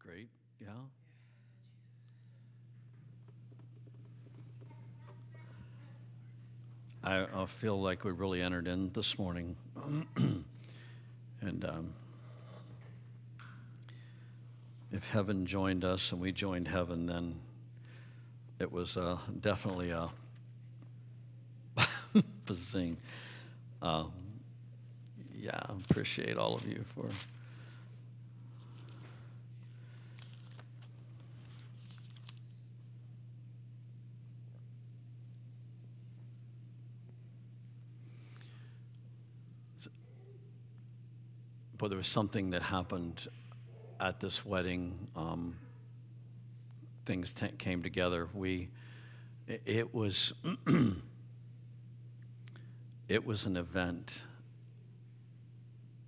Great. Yeah. I, I feel like we really entered in this morning. and um, if heaven joined us and we joined heaven, then it was uh, definitely a bazing. Uh, yeah, I appreciate all of you for. But there was something that happened at this wedding. Um, things t- came together. We, it, was, it was an event,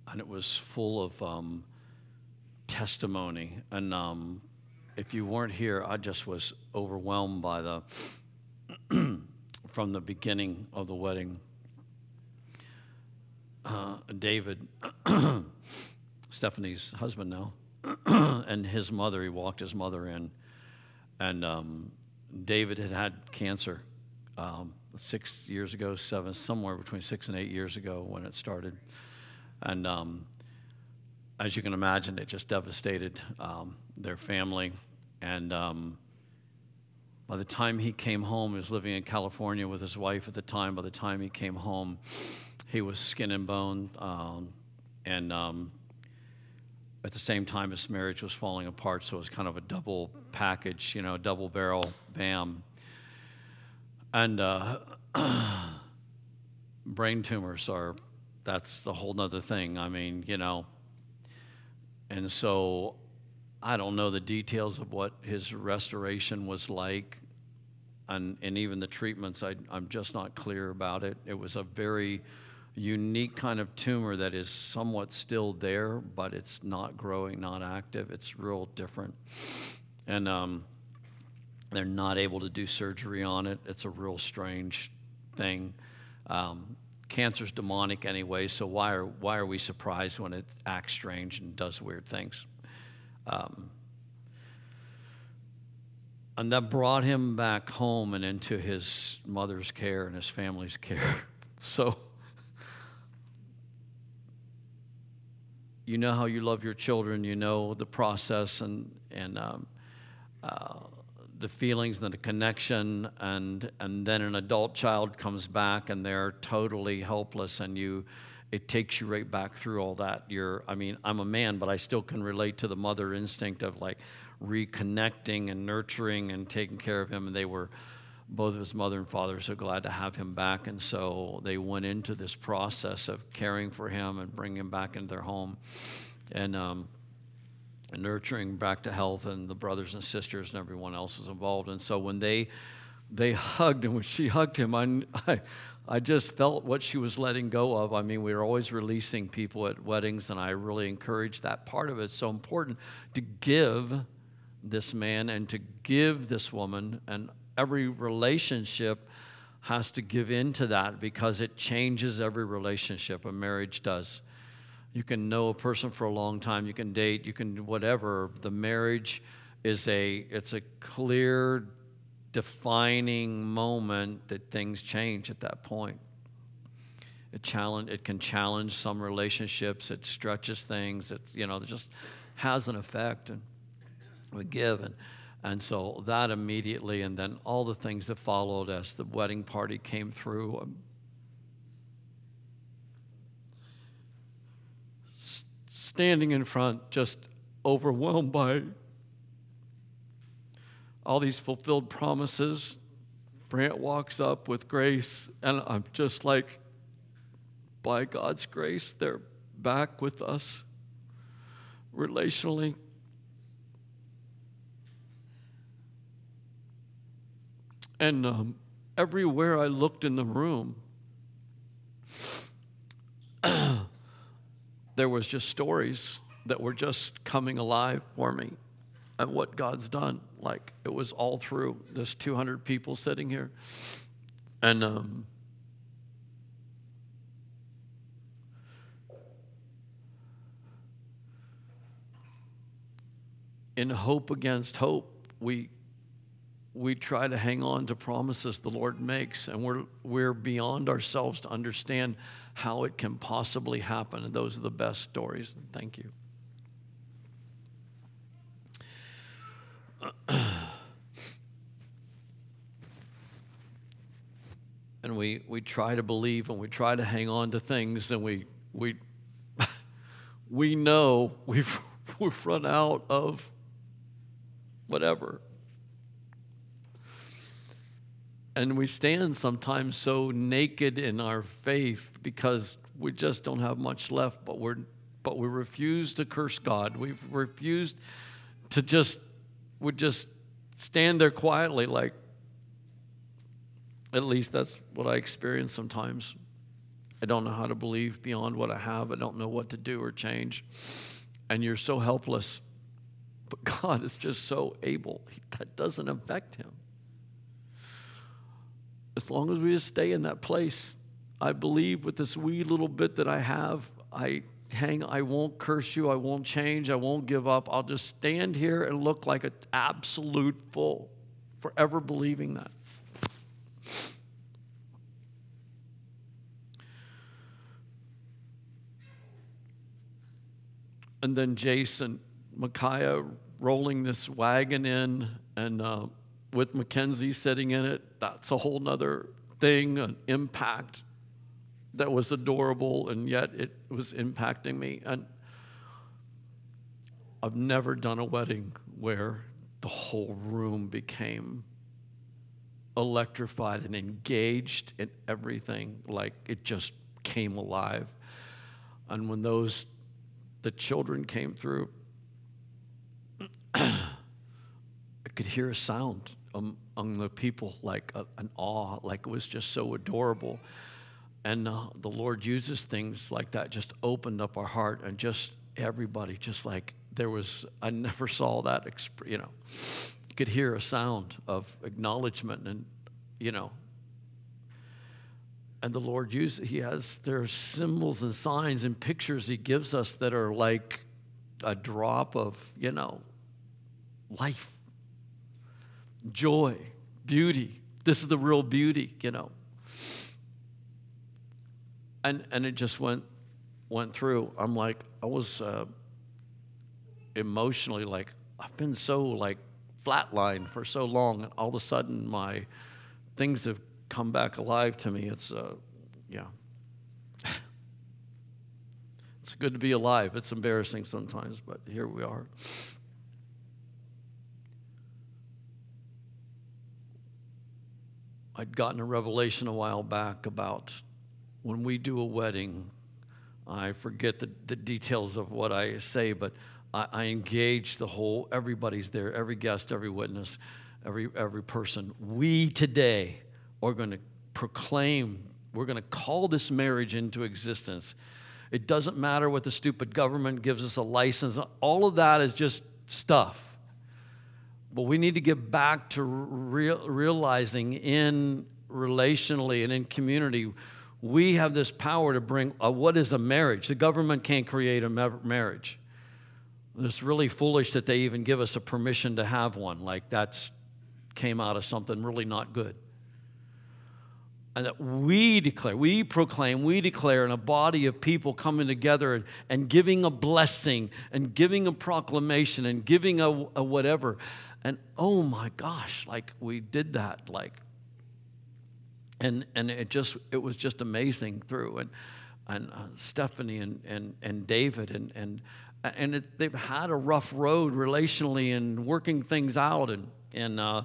and it was full of um, testimony. And um, if you weren't here, I just was overwhelmed by the, from the beginning of the wedding. Uh, David, Stephanie's husband now, and his mother, he walked his mother in and um, David had had cancer um, six years ago, seven, somewhere between six and eight years ago when it started. And um, as you can imagine, it just devastated um, their family. And um, by the time he came home, he was living in California with his wife at the time. By the time he came home, he was skin and bone. Um, and at the same time his marriage was falling apart, so it was kind of a double package, you know, double barrel, bam. And uh, brain tumors are, that's a whole nother thing. I mean, you know, and so I don't know the details of what his restoration was like, and, and even the treatments, I, I'm just not clear about it. It was a very unique kind of tumor that is somewhat still there, but it's not growing, not active. It's real different. And um, they're not able to do surgery on it. It's a real strange thing. Um, cancer's demonic anyway, so why are, why are we surprised when it acts strange and does weird things? Um, and that brought him back home and into his mother's care and his family's care. So, you know how you love your children, you know the process and, and um, uh, the feelings and the connection, and, and then an adult child comes back and they're totally helpless, and you, it takes you right back through all that. You're, I mean, I'm a man, but I still can relate to the mother instinct of like reconnecting and nurturing and taking care of him, and they were both of his mother and father are so glad to have him back. And so they went into this process of caring for him and bringing him back into their home and um, nurturing back to health. And the brothers and sisters and everyone else was involved. And so when they they hugged and when she hugged him, I, I, I just felt what she was letting go of. I mean, we were always releasing people at weddings, and I really encourage that part of it. It's so important to give this man and to give this woman and every relationship has to give in to that because it changes every relationship. A marriage does. You can know a person for a long time, you can date, you can whatever. The marriage is a it's a clear defining moment that things change at that point. It challenge it can challenge some relationships, it stretches things, it you know, it just has an effect and we give and and so that immediately, and then all the things that followed as the wedding party came through. Um, standing in front, just overwhelmed by all these fulfilled promises. Brant walks up with grace, and I'm just like, by God's grace, they're back with us relationally. And um, everywhere I looked in the room, there was just stories that were just coming alive for me and what God's done. Like it was all through this 200 people sitting here. And um, in hope against hope, we we try to hang on to promises the Lord makes, and we're we're beyond ourselves to understand how it can possibly happen. And those are the best stories. Thank you. and we, we try to believe and we try to hang on to things and we, we, we know we've, we've run out of whatever. And we stand sometimes so naked in our faith because we just don't have much left, but, we're, but we refuse to curse God. We've refused to just, would just stand there quietly like, at least that's what I experience sometimes. I don't know how to believe beyond what I have. I don't know what to do or change. And you're so helpless. But God is just so able. That doesn't affect him. As long as we just stay in that place, I believe with this wee little bit that I have, I hang, I won't curse you, I won't change, I won't give up. I'll just stand here and look like an absolute fool, forever believing that. and then Jason, Micaiah rolling this wagon in, and uh, with Mackenzie sitting in it. That's a whole nother thing, an impact that was adorable, and yet it was impacting me. And I've never done a wedding where the whole room became electrified and engaged in everything, like it just came alive. And when those the children came through, I could hear a sound among the people, like a, an awe, like it was just so adorable. And uh, the Lord uses things like that, just opened up our heart, and just everybody, just like there was, I never saw that, you know. Could hear a sound of acknowledgement and, you know, and the Lord uses, He has, there are symbols and signs and pictures He gives us that are like a drop of, you know, life, joy, beauty. This is the real beauty, you know. And, and it just went, went through. I'm like, I was uh, emotionally like, I've been so like flatlined for so long, and all of a sudden my things have come back alive to me. It's, uh, yeah. it's good to be alive. It's embarrassing sometimes, but here we are. I'd gotten a revelation a while back about when we do a wedding. I forget the, the details of what I say, but I, I engage the whole, everybody's there, every guest, every witness, every, every person. We today are going to proclaim, we're going to call this marriage into existence. It doesn't matter what the stupid government gives us a license, all of that is just stuff. But we need to get back to real, realizing in relationally and in community, we have this power to bring a, what is a marriage? The government can't create a marriage. It's really foolish that they even give us a permission to have one. Like that's came out of something really not good and that we declare, we proclaim, we declare in a body of people coming together and, and giving a blessing and giving a proclamation and giving a, a whatever. And oh my gosh, like we did that, like, and and it just it was just amazing through. And and uh, Stephanie and and and David and and and it, they've had a rough road relationally and working things out and and uh,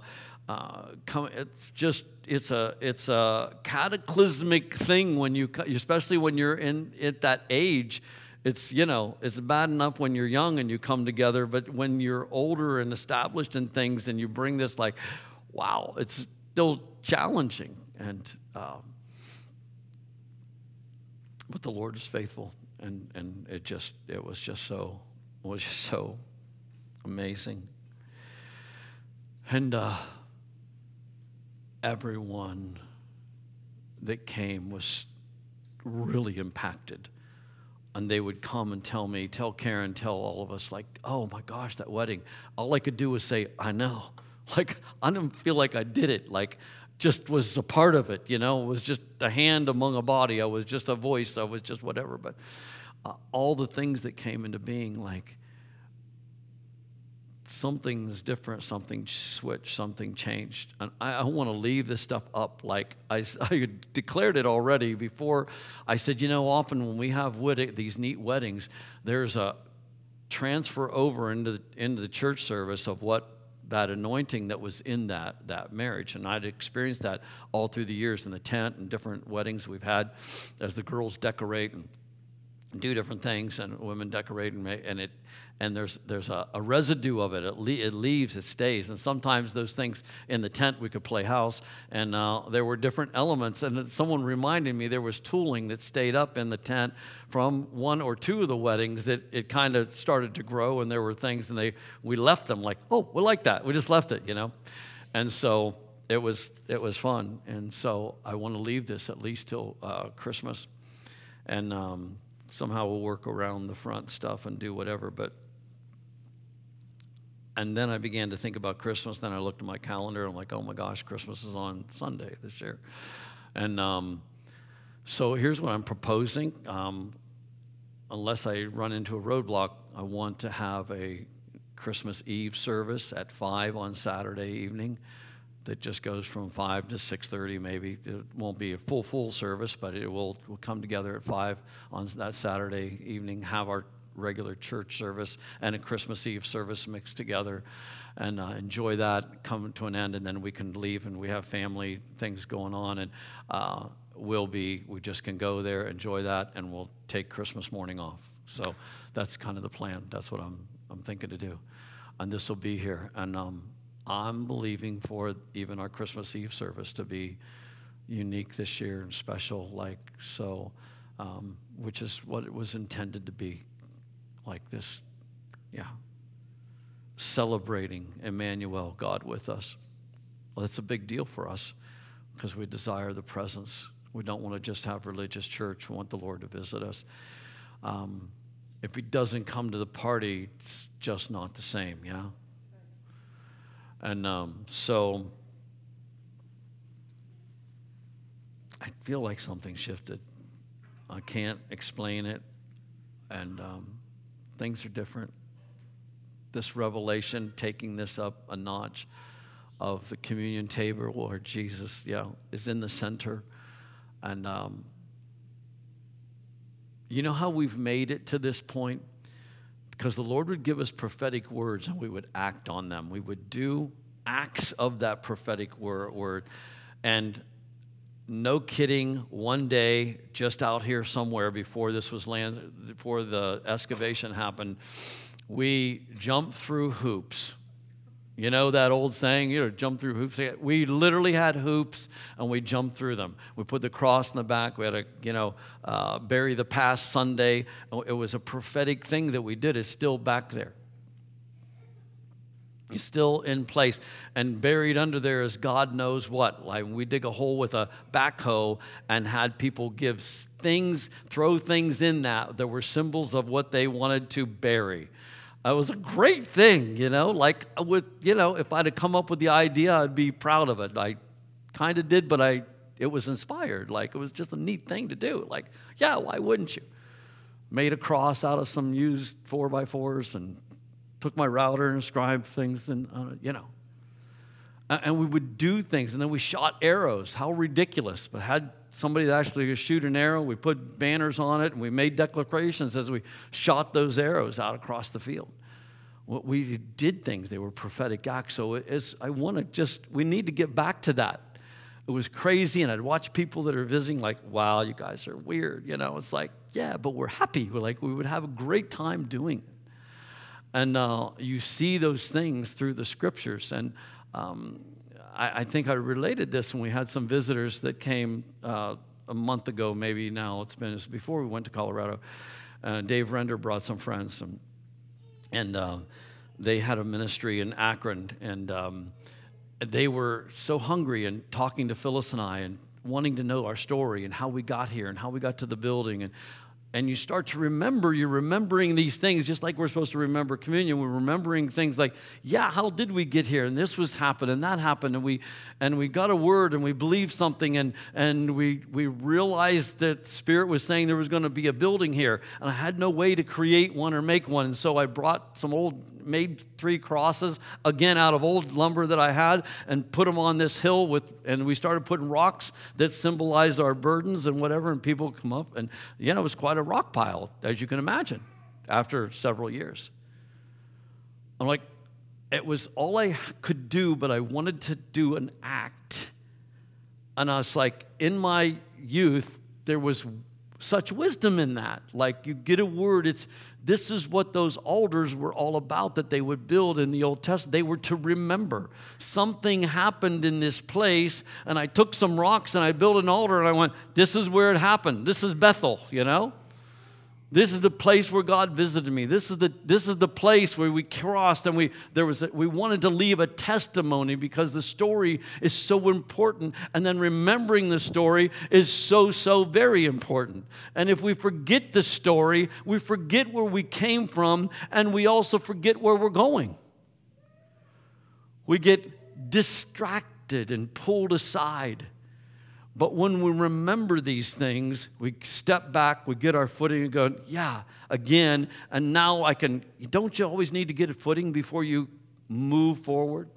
uh, come, it's just it's a it's a cataclysmic thing when you especially when you're in at that age it's you know it's bad enough when you're young and you come together but when you're older and established in things and you bring this like wow it's still challenging. And um, but the lord is faithful and and it just it was just so was just so amazing. And uh everyone that came was really impacted and they would come and tell me, tell Karen, tell all of us, like, oh my gosh, that wedding. All I could do was say, I know. Like, I didn't feel like I did it. Like, just was a part of it, you know, it was just a hand among a body. I was just a voice. I was just whatever. But uh, all the things that came into being, like, something's different, something switched, something changed. And I, I want to leave this stuff up. Like I, I, declared it already before. I said, you know, often when we have wedding, these neat weddings, there's a transfer over into the, into the church service of what that anointing that was in that that marriage and i'd experienced that all through the years in the tent and different weddings we've had as the girls decorate and do different things and women decorate and, and it and there's there's a, a residue of it. It, le- it, leaves, it stays. And sometimes those things in the tent we could play house, and uh, there were different elements. And someone reminded me there was tooling that stayed up in the tent from one or two of the weddings that it kind of started to grow, and there were things, and they we left them like, oh, we like that. We just left it, you know. And so it was it was fun. And so I want to leave this at least till uh, Christmas, and. Um, somehow we'll work around the front stuff and do whatever. But and then I began to think about Christmas. Then I looked at my calendar and I'm like, oh my gosh, Christmas is on Sunday this year. And um, so here's what I'm proposing. Um, unless I run into a roadblock, I want to have a Christmas Eve service at 5 on Saturday evening that just goes from 5 to 6.30 maybe it won't be a full full service but it will we'll come together at 5 on that saturday evening have our regular church service and a christmas eve service mixed together. And uh, enjoy that come to an end and then we can leave and we have family things going on. And uh, we'll be we just can go there enjoy that and we'll take christmas morning off. So that's kind of the plan. That's what i'm, I'm thinking to do. And this will be here. And um, I'm believing for even our Christmas Eve service to be unique this year and special, like so, um, which is what it was intended to be, like this, yeah, celebrating Emmanuel, God with us. Well, that's a big deal for us because we desire the presence. We don't want to just have religious church. We want the Lord to visit us. Um, if He doesn't come to the party, it's just not the same, yeah? And um, so I feel like something shifted. I can't explain it, and um, things are different. This revelation, taking this up a notch of the communion table where Jesus, yeah, is in the center. And um, you know how we've made it to this point? because the Lord would give us prophetic words and we would act on them. We would do acts of that prophetic word. And no kidding, one day, just out here somewhere before this was land, before the excavation happened, we jumped through hoops you know that old saying, you know, jump through hoops? We literally had hoops and we jumped through them. We put the cross in the back. We had to, you know, uh, bury the past Sunday. It was a prophetic thing that we did. It's still back there. It's still in place. And buried under there is God knows what. Like we dig a hole with a backhoe and had people give things, throw things in that that were symbols of what they wanted to bury. It was a great thing, you know. Like, with, you know, if I'd have come up with the idea, I'd be proud of it. I kind of did, but I, it was inspired. Like, it was just a neat thing to do. Like, yeah, why wouldn't you? Made a cross out of some used four by fours and took my router and inscribed things, and uh, you know. And we would do things, and then we shot arrows. How ridiculous! But had somebody that actually shoot an arrow. We put banners on it and we made declarations as we shot those arrows out across the field. We did things, they were prophetic acts. So it's, I want to just, we need to get back to that. It was crazy, and I'd watch people that are visiting, like, wow, you guys are weird. You know, it's like, yeah, but we're happy. We're like, we would have a great time doing it. And uh, you see those things through the scriptures. And um, I, I, think I related this when we had some visitors that came uh, a month ago, maybe now it's been before we went to Colorado. Uh, Dave Render brought some friends, and, and uh, they had a ministry in Akron, and um, they were so hungry and talking to Phyllis and I and wanting to know our story and how we got here and how we got to the building and and you start to remember, you're remembering these things just like we're supposed to remember communion. We're remembering things like, yeah, how did we get here? And this was happened and that happened, and we and we got a word and we believed something, and and we we realized that Spirit was saying there was going to be a building here. And I had no way to create one or make one. And so I brought some old made three crosses again out of old lumber that I had and put them on this hill with and we started putting rocks that symbolized our burdens and whatever and people come up and you know it was quite a rock pile as you can imagine after several years. I'm like it was all I could do but I wanted to do an act. And I was like in my youth there was such wisdom in that. Like you get a word, it's this is what those altars were all about that they would build in the Old Testament. They were to remember something happened in this place, and I took some rocks and I built an altar, and I went, This is where it happened. This is Bethel, you know? This is the place where God visited me. This is the, this is the place where we crossed and we, there was a, we wanted to leave a testimony because the story is so important. And then remembering the story is so, so very important. And if we forget the story, we forget where we came from and we also forget where we're going. We get distracted and pulled aside. But when we remember these things, we step back, we get our footing and go, yeah, again. And now I can, don't you always need to get a footing before you move forward?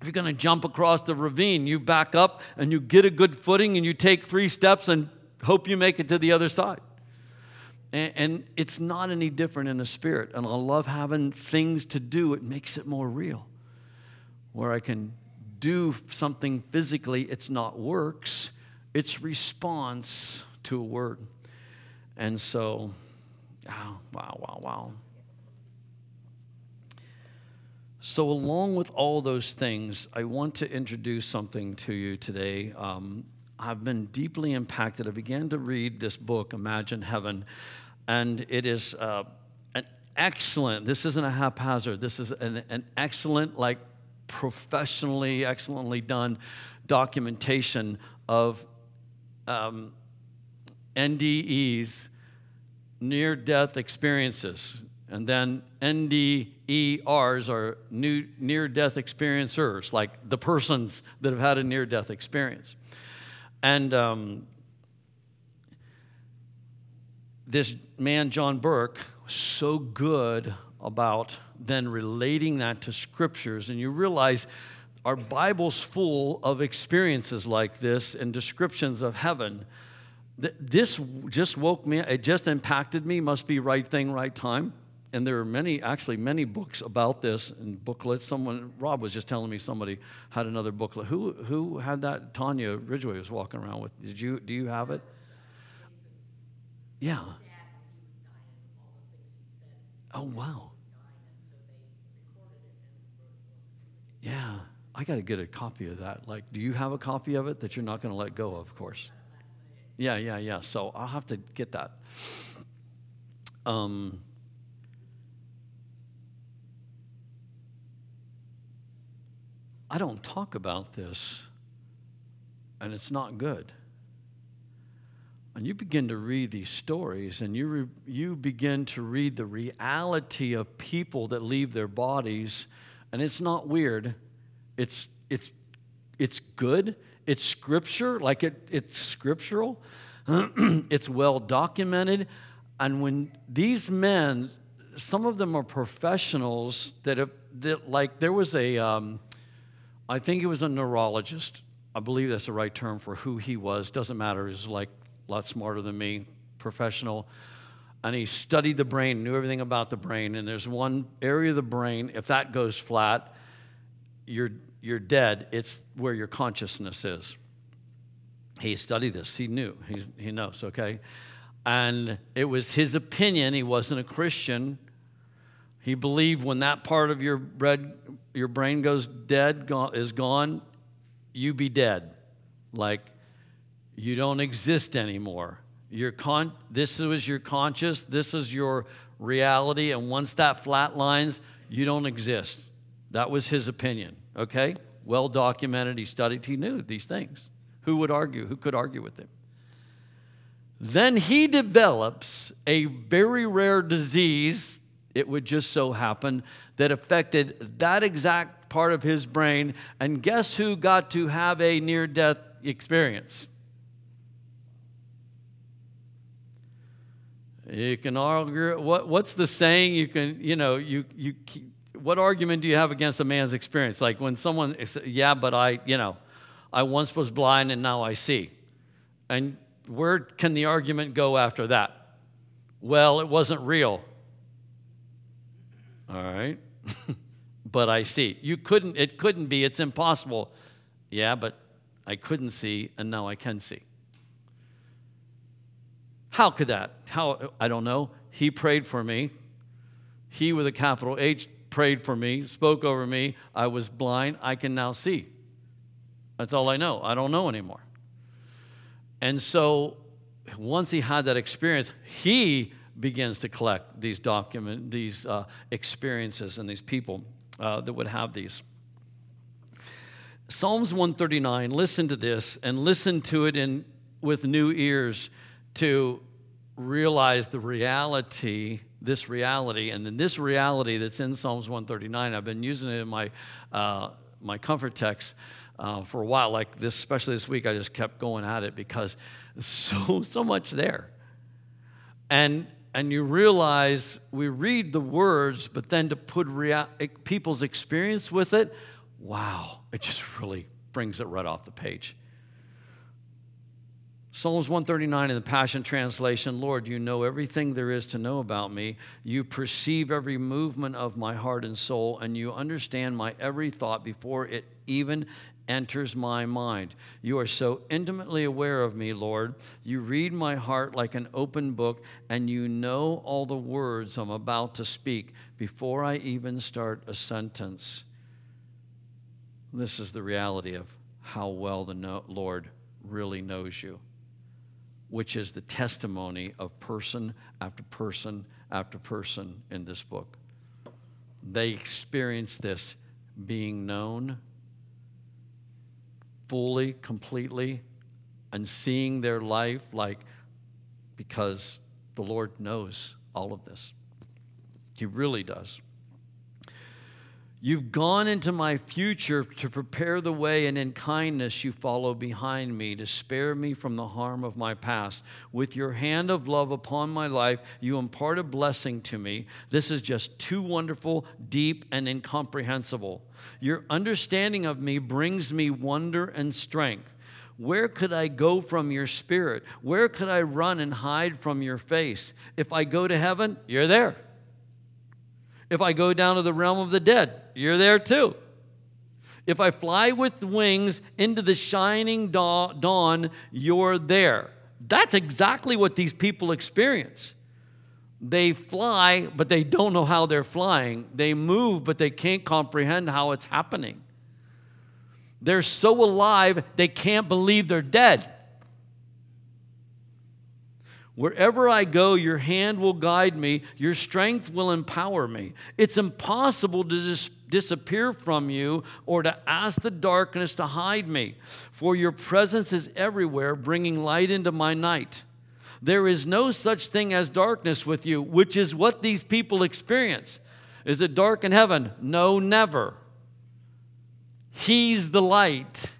If you're going to jump across the ravine, you back up and you get a good footing and you take three steps and hope you make it to the other side. And, and it's not any different in the spirit. And I love having things to do, it makes it more real. Where I can do something physically, it's not works, it's response to a word. And so, oh, wow, wow, wow. So, along with all those things, I want to introduce something to you today. Um, I've been deeply impacted. I began to read this book, Imagine Heaven, and it is uh, an excellent, this isn't a haphazard, this is an, an excellent, like, professionally, excellently done documentation of um, NDEs, near death experiences. And then NDERs are new, near death experiencers, like the persons that have had a near death experience. And um, this man, John Burke, was so good about then relating that to scriptures, and you realize our Bible's full of experiences like this and descriptions of heaven. This just woke me, it just impacted me, must be right thing, right time. And there are many, actually, many books about this and booklets. Someone, Rob was just telling me somebody had another booklet. Who, who had that? Tanya Ridgway was walking around with. Did you, do you have it? Yeah. Oh, wow. Yeah, I got to get a copy of that. Like, do you have a copy of it that you're not going to let go of, of course? Yeah, yeah, yeah. So I'll have to get that. Um, I don't talk about this, and it's not good. And you begin to read these stories, and you, re- you begin to read the reality of people that leave their bodies and it's not weird. It's it's it's good. It's scripture, like it, it's scriptural. it's well documented. And when these men, some of them are professionals that have, that like there was a, um, I think it was a neurologist. I believe that's the right term for who he was. Doesn't matter. He's like a lot smarter than me, professional and he studied the brain, knew everything about the brain. And there's one area of the brain, if that goes flat, you're, you're dead. It's where your consciousness is. He studied this, he knew, He's, he knows, okay? And it was his opinion, he wasn't a Christian. He believed when that part of your, bread, your brain goes dead, is gone, you be dead. Like you don't exist anymore. Your con- this was your conscious, this is your reality, and once that flatlines, you don't exist. That was his opinion, okay? Well documented, he studied, he knew these things. Who would argue? Who could argue with him? Then he develops a very rare disease, it would just so happen, that affected that exact part of his brain. And guess who got to have a near death experience? You can argue what, what's the saying? You can, you know, you, you, what argument do you have against a man's experience? Like when someone, yeah, but I, you know, I once was blind and now I see. And where can the argument go after that? Well, it wasn't real. All right. but I see. You couldn't, it couldn't be, it's impossible. Yeah, but I couldn't see and now I can see. How could that? How? I don't know. He prayed for me. He with a capital H prayed for me, spoke over me. I was blind. I can now see. That's all I know. I don't know anymore. And so once he had that experience, he begins to collect these document, these uh, experiences and these people uh, that would have these. Psalms 139, listen to this and listen to it in, with new ears to realize the reality, this reality, and then this reality that's in Psalms 139. I've been using it in my, uh, my comfort text uh, for a while. Like this, especially this week, I just kept going at it because so so much there. And and you realize we read the words, but then to put rea- people's experience with it, wow, it just really brings it right off the page. Psalms 139 in the Passion Translation Lord, you know everything there is to know about me. You perceive every movement of my heart and soul, and you understand my every thought before it even enters my mind. You are so intimately aware of me, Lord. You read my heart like an open book, and you know all the words I'm about to speak before I even start a sentence. This is the reality of how well the Lord really knows you which is the testimony of person after person after person in this book. They experience this being known fully, completely, and seeing their life like because the Lord knows all of this. He really does. You've gone into my future to prepare the way, and in kindness you follow behind me to spare me from the harm of my past. With your hand of love upon my life, you impart a blessing to me. This is just too wonderful, deep, and incomprehensible. Your understanding of me brings me wonder and strength. Where could I go from your spirit? Where could I run and hide from your face? If I go to heaven, you're there. If I go down to the realm of the dead, you're there too. If I fly with wings into the shining dawn, you're there. That's exactly what these people experience. They fly, but they don't know how they're flying. They move, but they can't comprehend how it's happening. They're so alive, they can't believe they're dead. Wherever I go, your hand will guide me, your strength will empower me. It's impossible to dis- disappear from you or to ask the darkness to hide me, for your presence is everywhere, bringing light into my night. There is no such thing as darkness with you, which is what these people experience. Is it dark in heaven? No, never. He's the light.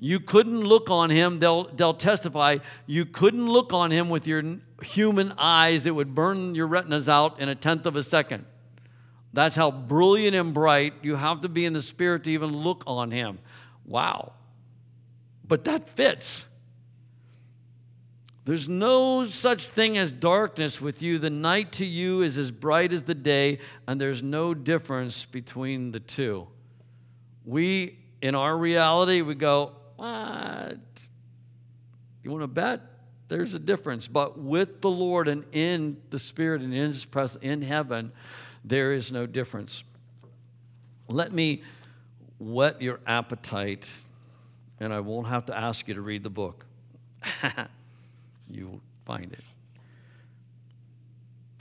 You couldn't look on him, they'll, they'll testify, you couldn't look on him with your human eyes. It would burn your retinas out in a tenth of a second. That's how brilliant and bright you have to be in the spirit to even look on him. Wow. But that fits. There's no such thing as darkness with you. The night to you is as bright as the day, and there's no difference between the two. We, in our reality, we go, what? You want to bet? There's a difference. But with the Lord and in the Spirit and in His presence in heaven, there is no difference. Let me whet your appetite, and I won't have to ask you to read the book. You'll find it.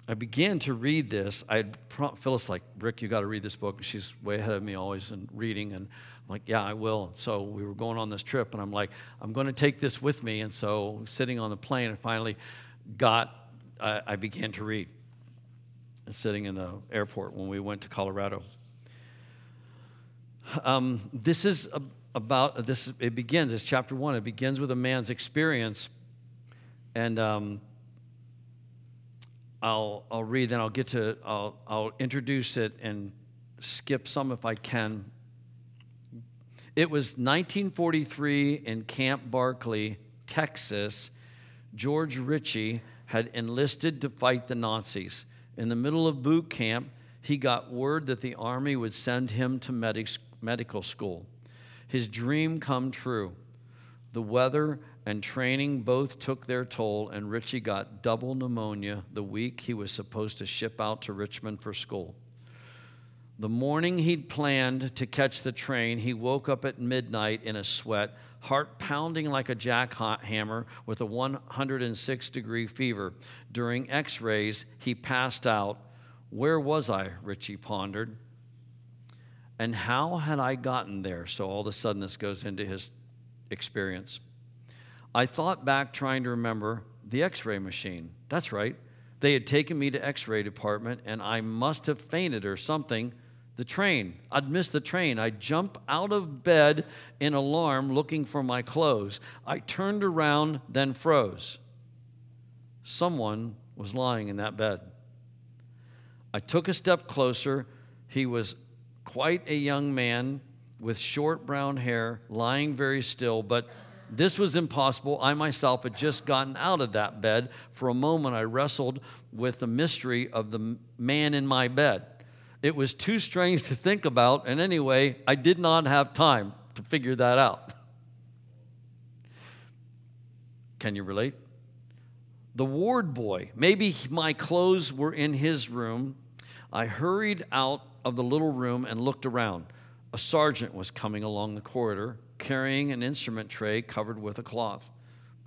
I began to read this. I prompt Phyllis like, Rick, you got to read this book. She's way ahead of me always in reading, and I'm like, yeah, I will. So we were going on this trip, and I'm like, I'm going to take this with me. And so sitting on the plane, I finally got, I, I began to read. And sitting in the airport when we went to Colorado. Um, this is a, about this. It begins. It's chapter one. It begins with a man's experience, and um, I'll I'll read. Then I'll get to. I'll I'll introduce it and skip some if I can. It was 1943 in Camp Barkeley, Texas. George Ritchie had enlisted to fight the Nazis. In the middle of boot camp, he got word that the army would send him to medical school his dream come true. The weather and training both took their toll, and Ritchie got double pneumonia the week he was supposed to ship out to Richmond for school. The morning he'd planned to catch the train, he woke up at midnight in a sweat, heart pounding like a jackhammer with a 106 degree fever. During x rays, he passed out. Where was I? Ritchie pondered. And how had I gotten there? So all of a sudden, this goes into his experience. I thought back trying to remember the x ray machine. That's right. They had taken me to x ray department, and I must have fainted or something. The train. I'd missed the train. I jump out of bed in alarm looking for my clothes. I turned around, then froze. Someone was lying in that bed. I took a step closer. He was quite a young man with short brown hair, lying very still, but this was impossible. I myself had just gotten out of that bed. For a moment, I wrestled with the mystery of the man in my bed. It was too strange to think about, and anyway, I did not have time to figure that out. Can you relate? The ward boy, maybe my clothes were in his room. I hurried out of the little room and looked around. A sergeant was coming along the corridor carrying an instrument tray covered with a cloth.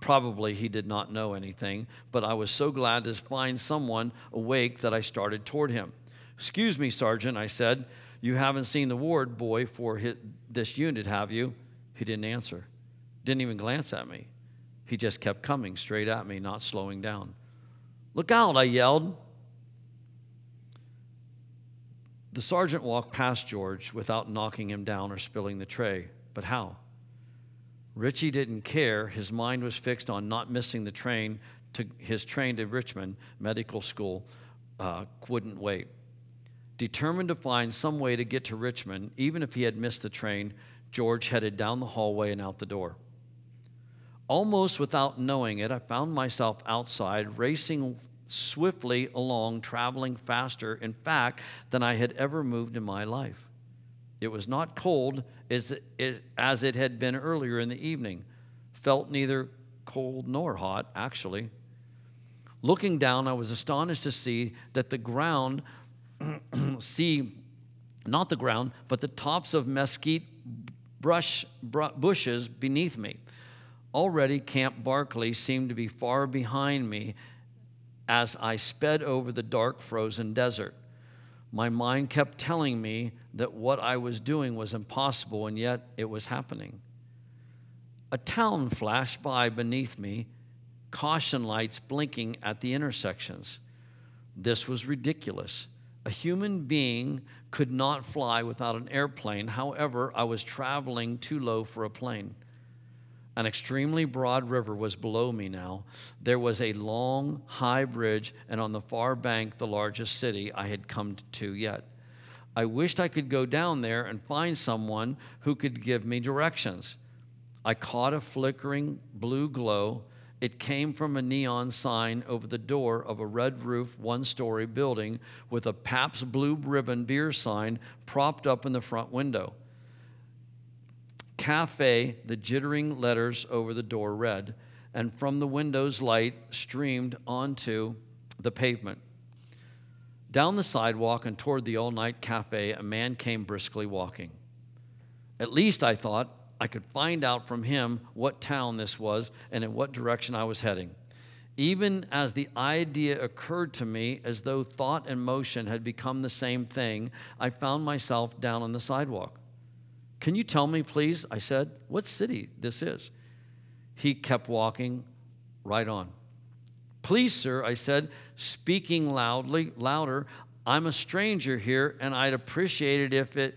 Probably he did not know anything, but I was so glad to find someone awake that I started toward him. Excuse me, Sergeant, I said. You haven't seen the ward boy for this unit, have you? He didn't answer, didn't even glance at me. He just kept coming straight at me, not slowing down. Look out, I yelled. The sergeant walked past George without knocking him down or spilling the tray. But how? Ritchie didn't care. His mind was fixed on not missing the train to his train to Richmond Medical School. Uh, wouldn't wait. Determined to find some way to get to Richmond, even if he had missed the train, George headed down the hallway and out the door. Almost without knowing it, I found myself outside, racing swiftly along, traveling faster, in fact, than I had ever moved in my life. It was not cold as it, as it had been earlier in the evening, felt neither cold nor hot, actually. Looking down, I was astonished to see that the ground, see, not the ground, but the tops of mesquite brush, bushes beneath me. Already, Camp Barkeley seemed to be far behind me as I sped over the dark, frozen desert. My mind kept telling me that what I was doing was impossible, and yet it was happening. A town flashed by beneath me, caution lights blinking at the intersections. This was ridiculous. A human being could not fly without an airplane. However, I was traveling too low for a plane. An extremely broad river was below me now. There was a long, high bridge, and on the far bank, the largest city I had come to yet. I wished I could go down there and find someone who could give me directions. I caught a flickering blue glow. It came from a neon sign over the door of a red roof, one story building with a Pabst Blue Ribbon beer sign propped up in the front window. Cafe, the jittering letters over the door read, and from the window's light streamed onto the pavement. Down the sidewalk and toward the all night cafe, a man came briskly walking. At least, I thought, I could find out from him what town this was and in what direction I was heading. Even as the idea occurred to me, as though thought and motion had become the same thing, I found myself down on the sidewalk. Can you tell me, please? I said, what city this is? He kept walking right on. Please, sir, I said, speaking loudly, louder, I'm a stranger here and I'd appreciate it if it.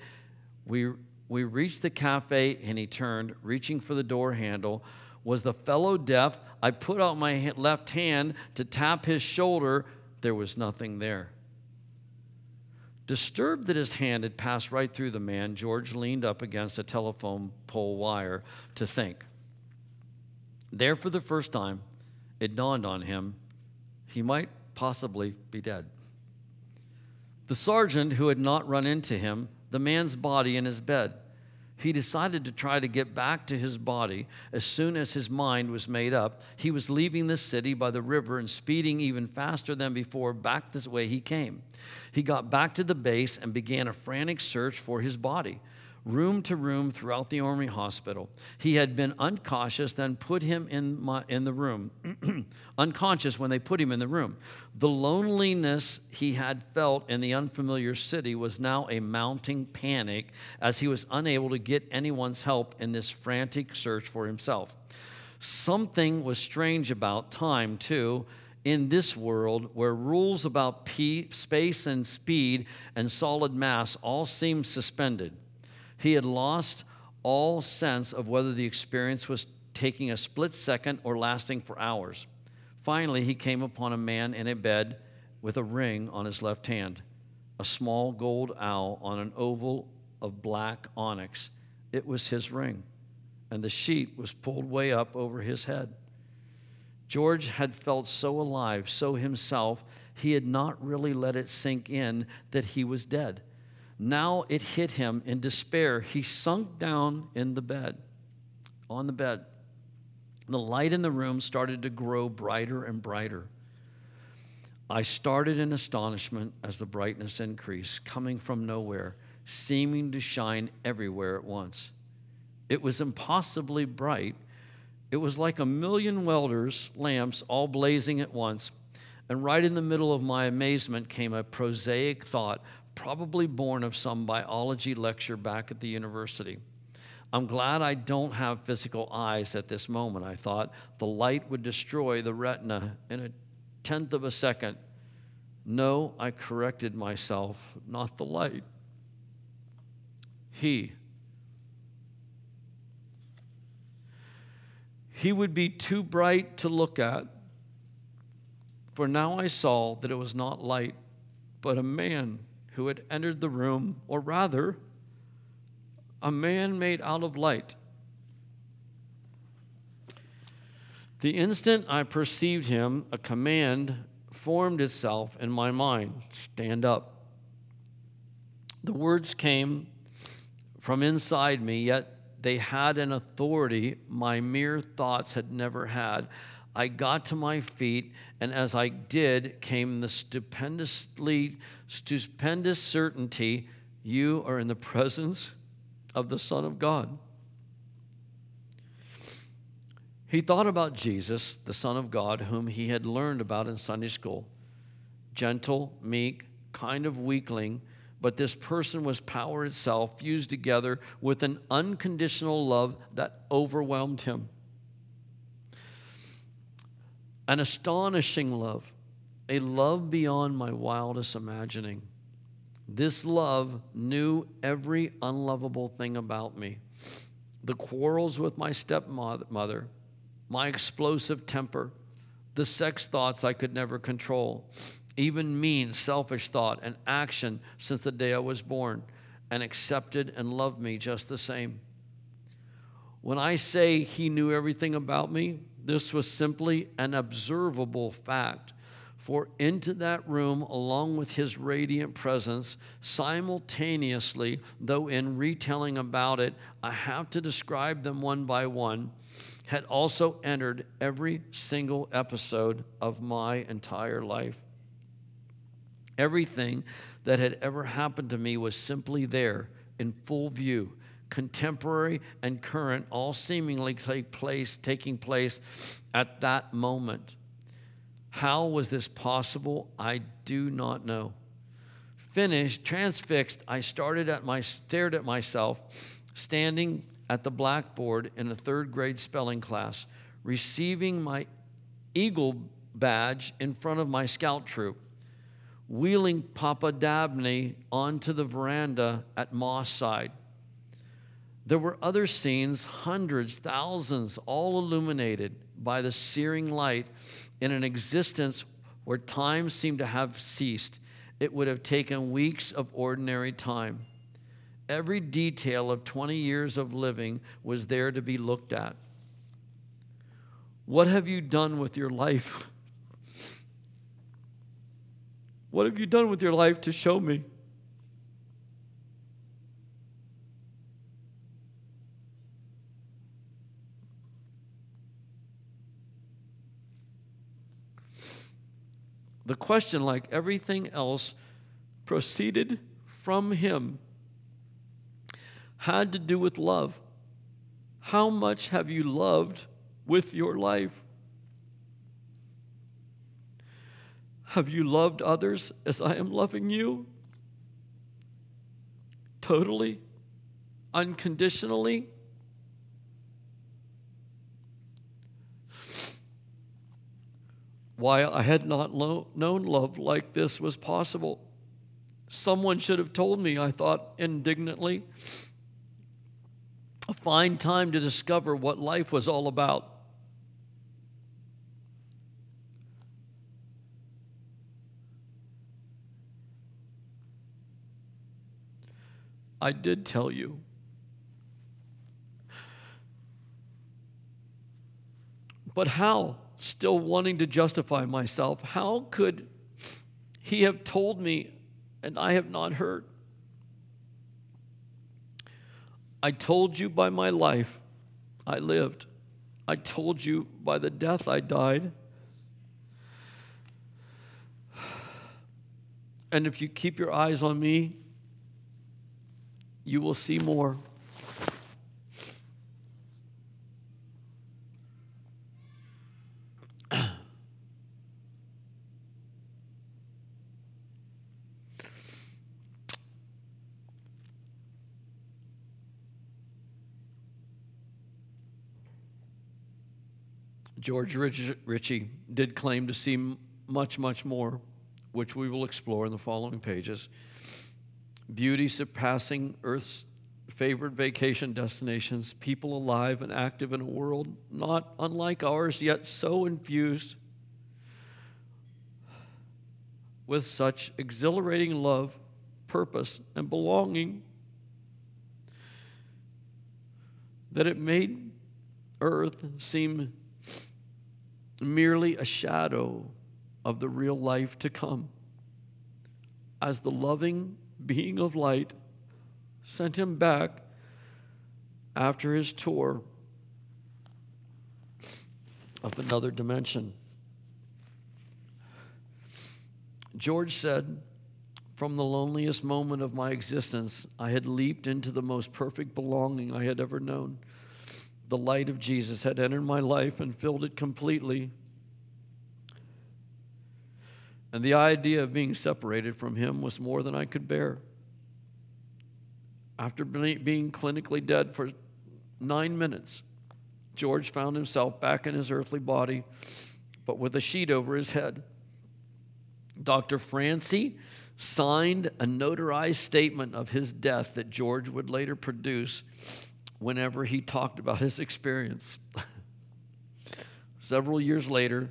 We, we reached the cafe and he turned, reaching for the door handle. Was the fellow deaf? I put out my left hand to tap his shoulder. There was nothing there. Disturbed that his hand had passed right through the man, George leaned up against a telephone pole wire to think. There, for the first time, it dawned on him he might possibly be dead. The sergeant, who had not run into him, the man's body in his bed, he decided to try to get back to his body as soon as his mind was made up. He was leaving the city by the river and speeding even faster than before back this way he came. He got back to the base and began a frantic search for his body room to room throughout the Army hospital. He had been unconscious, then put him in, my, in the room, unconscious when they put him in the room. The loneliness he had felt in the unfamiliar city was now a mounting panic as he was unable to get anyone's help in this frantic search for himself. Something was strange about time, too in this world where rules about space and speed and solid mass all seem suspended. He had lost all sense of whether the experience was taking a split second or lasting for hours. Finally, he came upon a man in a bed with a ring on his left hand, a small gold owl on an oval of black onyx. It was his ring, and the sheet was pulled way up over his head. George had felt so alive, so himself, he had not really let it sink in that he was dead. Now it hit him in despair. He sunk down in the bed, on the bed. The light in the room started to grow brighter and brighter. I started in astonishment as the brightness increased, coming from nowhere, seeming to shine everywhere at once. It was impossibly bright. It was like a million welders' lamps all blazing at once. And right in the middle of my amazement came a prosaic thought probably born of some biology lecture back at the university. I'm glad I don't have physical eyes at this moment, I thought. The light would destroy the retina in a tenth of a second. No, I corrected myself, not the light. He. He would be too bright to look at, for now I saw that it was not light, but a man who had entered the room, or rather, a man made out of light. The instant I perceived him, a command formed itself in my mind stand up. The words came from inside me, yet they had an authority my mere thoughts had never had. I got to my feet, and as I did, came the stupendously, stupendous certainty you are in the presence of the Son of God. He thought about Jesus, the Son of God, whom he had learned about in Sunday school. Gentle, meek, kind of weakling, but this person was power itself fused together with an unconditional love that overwhelmed him an astonishing love, a love beyond my wildest imagining. This love knew every unlovable thing about me the quarrels with my stepmother, my explosive temper, the sex thoughts I could never control, even mean, selfish thought and action since the day I was born, and accepted and loved me just the same. When I say he knew everything about me, this was simply an observable fact. For into that room, along with his radiant presence, simultaneously, though in retelling about it, I have to describe them one by one, had also entered every single episode of my entire life. Everything that had ever happened to me was simply there in full view contemporary and current, all seemingly take place, taking place at that moment. How was this possible? I do not know. Finished, transfixed, I started at my stared at myself standing at the blackboard in a third grade spelling class, receiving my Eagle badge in front of my scout troop, wheeling Papa Dabney onto the veranda at Moss Side. There were other scenes, hundreds, thousands, all illuminated by the searing light in an existence where time seemed to have ceased. It would have taken weeks of ordinary time. Every detail of 20 years of living was there to be looked at. What have you done with your life? What have you done with your life to show me? The question, like everything else, proceeded from him, had to do with love. How much have you loved with your life? Have you loved others as I am loving you? Totally? Unconditionally? Why I had not lo- known love like this was possible. Someone should have told me, I thought indignantly. A fine time to discover what life was all about. I did tell you. But how? Still wanting to justify myself. How could he have told me and I have not heard? I told you by my life I lived. I told you by the death I died. And if you keep your eyes on me, you will see more. George Ritchie did claim to see much, much more, which we will explore in the following pages. Beauty surpassing Earth's favored vacation destinations, people alive and active in a world not unlike ours, yet so infused with such exhilarating love, purpose, and belonging that it made Earth seem merely a shadow of the real life to come. As the loving being of light, sent him back after his tour of another dimension. George said, From the loneliest moment of my existence, I had leaped into the most perfect belonging I had ever known. The light of Jesus had entered my life and filled it completely. And the idea of being separated from him was more than I could bear. After being clinically dead for nine minutes, George found himself back in his earthly body, but with a sheet over his head. Dr. Francy signed a notarized statement of his death that George would later produce whenever he talked about his experience. Several years later,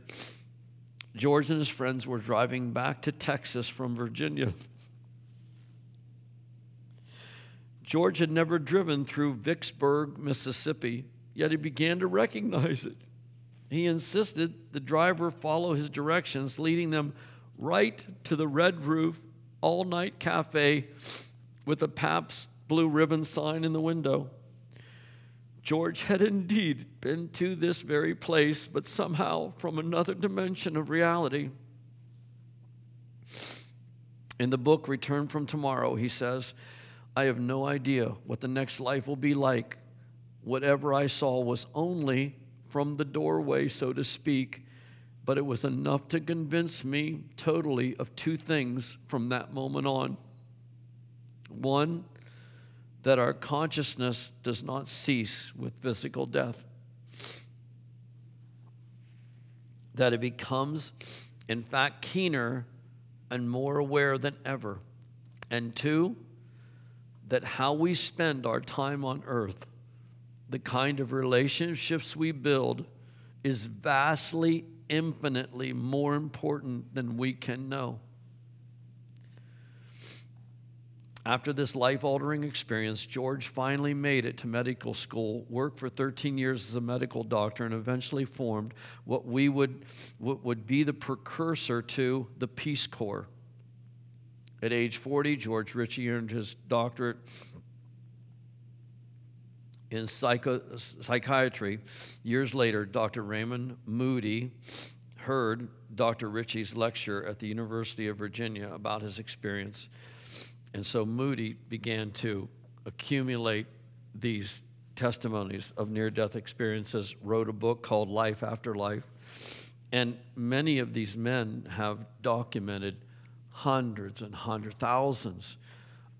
George and his friends were driving back to Texas from Virginia. George had never driven through Vicksburg, Mississippi, yet he began to recognize it. He insisted the driver follow his directions, leading them right to the Red Roof All Night Cafe with a Pabst blue ribbon sign in the window. George had indeed been to this very place, but somehow from another dimension of reality. In the book Return from Tomorrow, he says, I have no idea what the next life will be like. Whatever I saw was only from the doorway, so to speak, but it was enough to convince me totally of two things from that moment on. One, that our consciousness does not cease with physical death, that it becomes, in fact, keener and more aware than ever. And two, that how we spend our time on earth, the kind of relationships we build, is vastly, infinitely more important than we can know. After this life altering experience, George finally made it to medical school, worked for 13 years as a medical doctor, and eventually formed what we would, what would be the precursor to the Peace Corps. At age 40, George Ritchie earned his doctorate in psycho, psychiatry. Years later, Dr. Raymond Moody heard Dr. Ritchie's lecture at the University of Virginia about his experience and so Moody began to accumulate these testimonies of near death experiences, wrote a book called Life After Life. And many of these men have documented hundreds and hundreds, thousands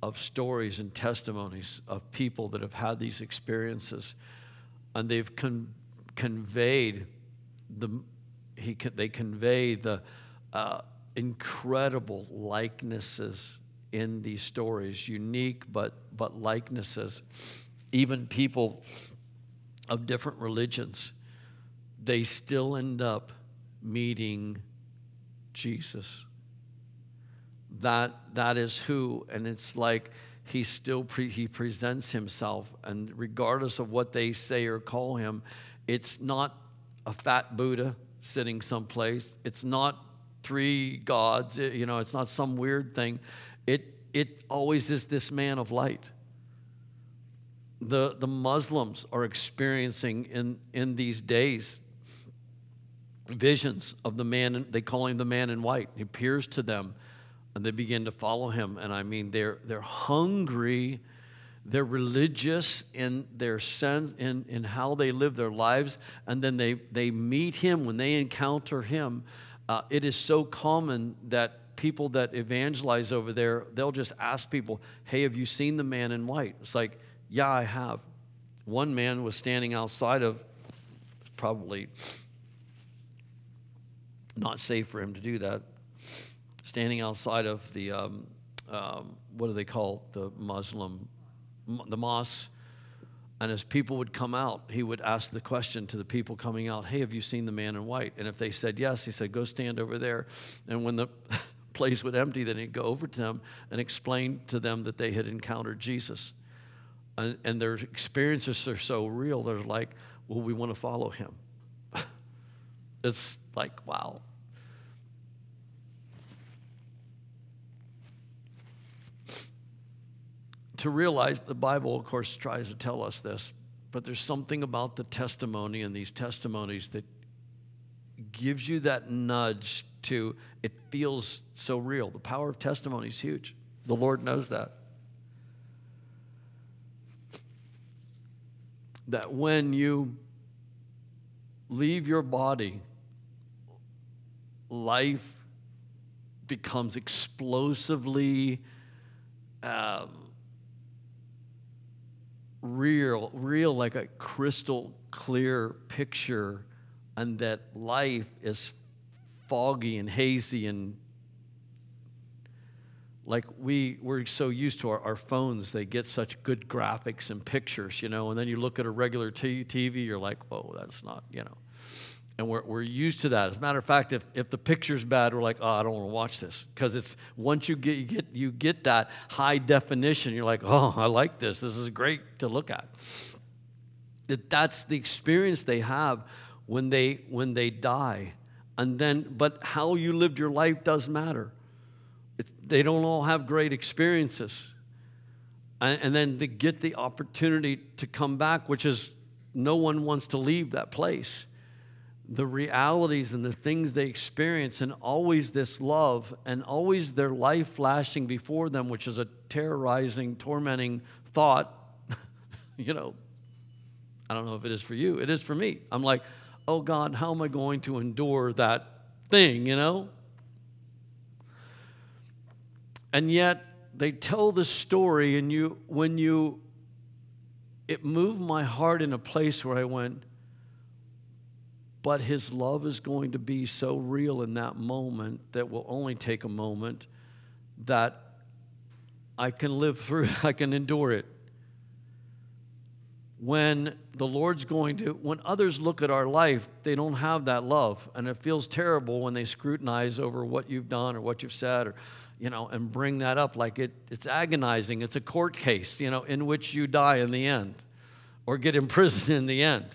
of stories and testimonies of people that have had these experiences. And they've con- conveyed the, he, they convey the uh, incredible likenesses in these stories, unique but, but likenesses. Even people of different religions, they still end up meeting Jesus. That, that is who, and it's like he still pre, he presents himself, and regardless of what they say or call him, it's not a fat Buddha sitting someplace. It's not three gods. You know, it's not some weird thing. It, it always is this man of light. The, the Muslims are experiencing in, in these days visions of the man, they call him the man in white. He appears to them and they begin to follow him. And I mean, they're, they're hungry, they're religious in their sense, in, in how they live their lives. And then they, they meet him when they encounter him. Uh, it is so common that people that evangelize over there, they'll just ask people, Hey, have you seen the man in white? It's like, Yeah, I have. One man was standing outside of, probably not safe for him to do that, standing outside of the, um, um, what do they call the Muslim, the mosque and as people would come out, he would ask the question to the people coming out, Hey, have you seen the man in white? And if they said yes, he said, Go stand over there. And when the place would empty, then he'd go over to them and explain to them that they had encountered Jesus. And, and their experiences are so real, they're like, well, we want to follow him. it's like, wow. To realize the Bible, of course, tries to tell us this, but there's something about the testimony and these testimonies that gives you that nudge to, it feels so real. The power of testimony is huge. The Lord knows that. That when you leave your body, life becomes explosively um, real, real like a crystal clear picture, and that life is foggy and hazy and like we we're so used to our, our, phones they get such good graphics and pictures you know and then you look at a regular t- tv you're like whoa that's not you know. And we're, we're used to that. As a matter of fact if, if the picture's bad we're like oh i don't want to watch this. Because it's once you get, you get you get that high definition you're like oh i like this. This is great to look at. That that's the experience they have when they when they die and then but how you lived your life does matter. It, they don't all have great experiences. And, and then they get the opportunity to come back which is no one wants to leave that place. The realities and the things they experience and always this love and always their life flashing before them which is a terrorizing tormenting thought you know. I don't know if it is for you. It is for me. I'm like oh God, how am I going to endure that thing, you know? And yet they tell the story, and you, when you, it moved my heart in a place where I went, but his love is going to be so real in that moment that will only take a moment that I can live through, I can endure it. When the Lord's going to, when others look at our life, they don't have that love. And it feels terrible when they scrutinize over what you've done or what you've said or, you know, and bring that up like it, it's agonizing. It's a court case, you know, in which you die in the end or get imprisoned in the end